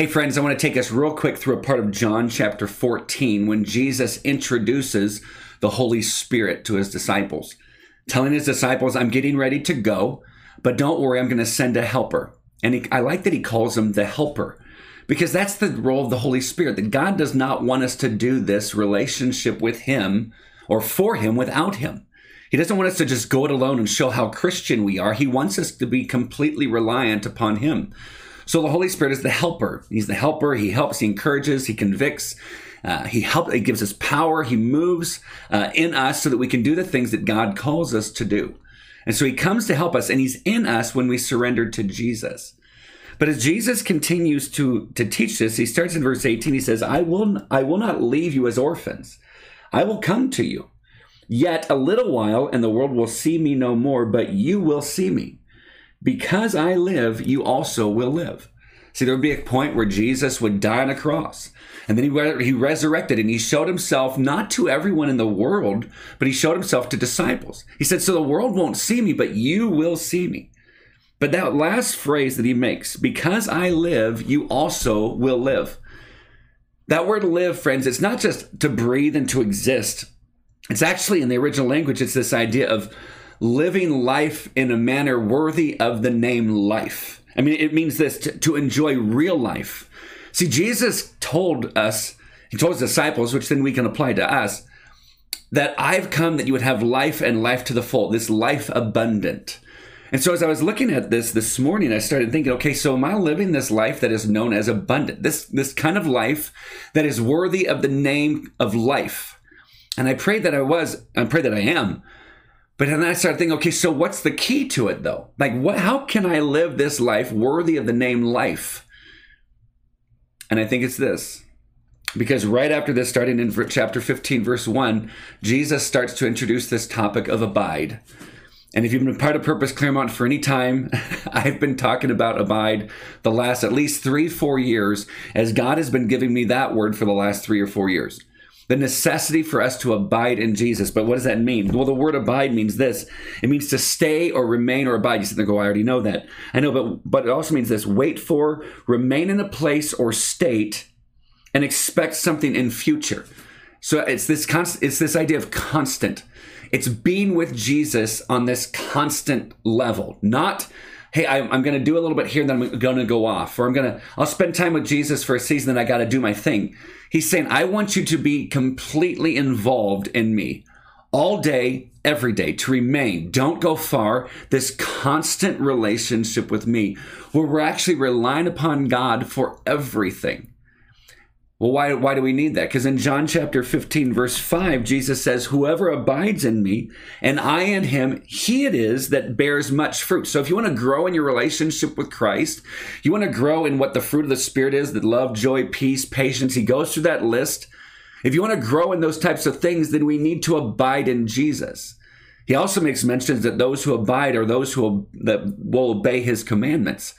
Hey, friends, I want to take us real quick through a part of John chapter 14 when Jesus introduces the Holy Spirit to his disciples, telling his disciples, I'm getting ready to go, but don't worry, I'm going to send a helper. And he, I like that he calls him the helper because that's the role of the Holy Spirit, that God does not want us to do this relationship with him or for him without him. He doesn't want us to just go it alone and show how Christian we are. He wants us to be completely reliant upon him. So the Holy Spirit is the helper. He's the helper. He helps, he encourages, he convicts. Uh, he helps, he gives us power. He moves uh, in us so that we can do the things that God calls us to do. And so he comes to help us and he's in us when we surrender to Jesus. But as Jesus continues to, to teach this, he starts in verse 18. He says, I will, I will not leave you as orphans. I will come to you. Yet a little while, and the world will see me no more, but you will see me. Because I live, you also will live. See, there would be a point where Jesus would die on a cross. And then he, he resurrected and he showed himself not to everyone in the world, but he showed himself to disciples. He said, So the world won't see me, but you will see me. But that last phrase that he makes, because I live, you also will live. That word live, friends, it's not just to breathe and to exist. It's actually in the original language, it's this idea of living life in a manner worthy of the name life. I mean, it means this to, to enjoy real life. See, Jesus told us, he told his disciples, which then we can apply to us, that I've come that you would have life and life to the full, this life abundant. And so as I was looking at this this morning, I started thinking, okay, so am I living this life that is known as abundant? This this kind of life that is worthy of the name of life. And I prayed that I was, I pray that I am. But then I started thinking, okay, so what's the key to it though? Like, what? How can I live this life worthy of the name life? And I think it's this. Because right after this, starting in chapter 15, verse 1, Jesus starts to introduce this topic of abide. And if you've been part of Purpose Claremont for any time, I've been talking about abide the last at least three, four years, as God has been giving me that word for the last three or four years the necessity for us to abide in Jesus. But what does that mean? Well, the word abide means this it means to stay or remain or abide. You sit there go, I already know that. I know, but, but it also means this wait for, remain in a place or state, and expect something in future. So it's this constant, it's this idea of constant. It's being with Jesus on this constant level, not hey, I'm, I'm going to do a little bit here, and then I'm going to go off, or I'm going to, I'll spend time with Jesus for a season, then I got to do my thing. He's saying, I want you to be completely involved in me all day, every day, to remain. Don't go far. This constant relationship with me where we're actually relying upon God for everything. Well, why, why do we need that? Because in John chapter 15, verse 5, Jesus says, Whoever abides in me and I in him, he it is that bears much fruit. So if you want to grow in your relationship with Christ, you want to grow in what the fruit of the Spirit is that love, joy, peace, patience, he goes through that list. If you want to grow in those types of things, then we need to abide in Jesus. He also makes mentions that those who abide are those who will, that will obey his commandments.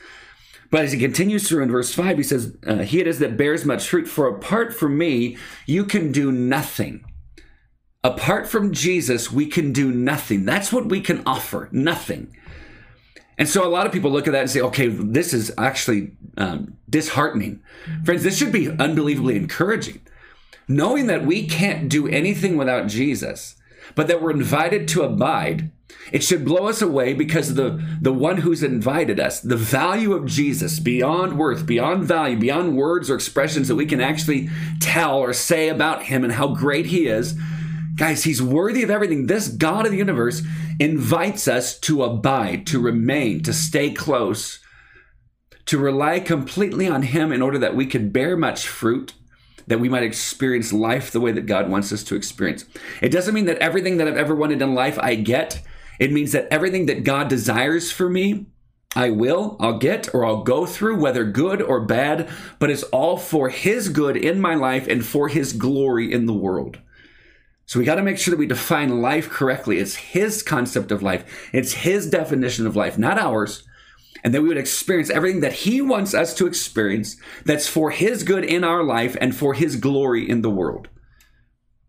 But as he continues through in verse 5, he says, uh, He it is that bears much fruit, for apart from me, you can do nothing. Apart from Jesus, we can do nothing. That's what we can offer nothing. And so a lot of people look at that and say, okay, this is actually um, disheartening. Friends, this should be unbelievably encouraging. Knowing that we can't do anything without Jesus, but that we're invited to abide it should blow us away because the, the one who's invited us, the value of Jesus beyond worth, beyond value, beyond words or expressions that we can actually tell or say about him and how great he is. Guys, he's worthy of everything. This God of the universe invites us to abide, to remain, to stay close, to rely completely on him in order that we could bear much fruit that we might experience life the way that God wants us to experience. It doesn't mean that everything that I've ever wanted in life I get. It means that everything that God desires for me, I will, I'll get, or I'll go through, whether good or bad, but it's all for His good in my life and for His glory in the world. So we got to make sure that we define life correctly. It's His concept of life, it's His definition of life, not ours. And that we would experience everything that He wants us to experience that's for His good in our life and for His glory in the world.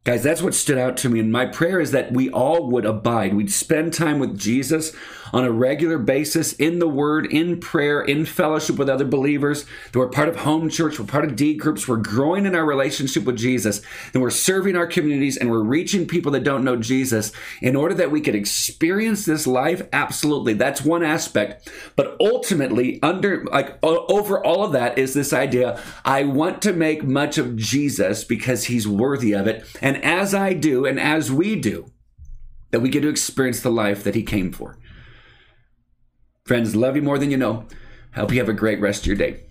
Guys, that's what stood out to me. And my prayer is that we all would abide. We'd spend time with Jesus on a regular basis in the Word, in prayer, in fellowship with other believers. That we're part of home church, we're part of D groups, we're growing in our relationship with Jesus, and we're serving our communities and we're reaching people that don't know Jesus in order that we could experience this life. Absolutely. That's one aspect. But ultimately, under like over all of that is this idea I want to make much of Jesus because he's worthy of it. And and as I do, and as we do, that we get to experience the life that He came for. Friends, love you more than you know. Hope you have a great rest of your day.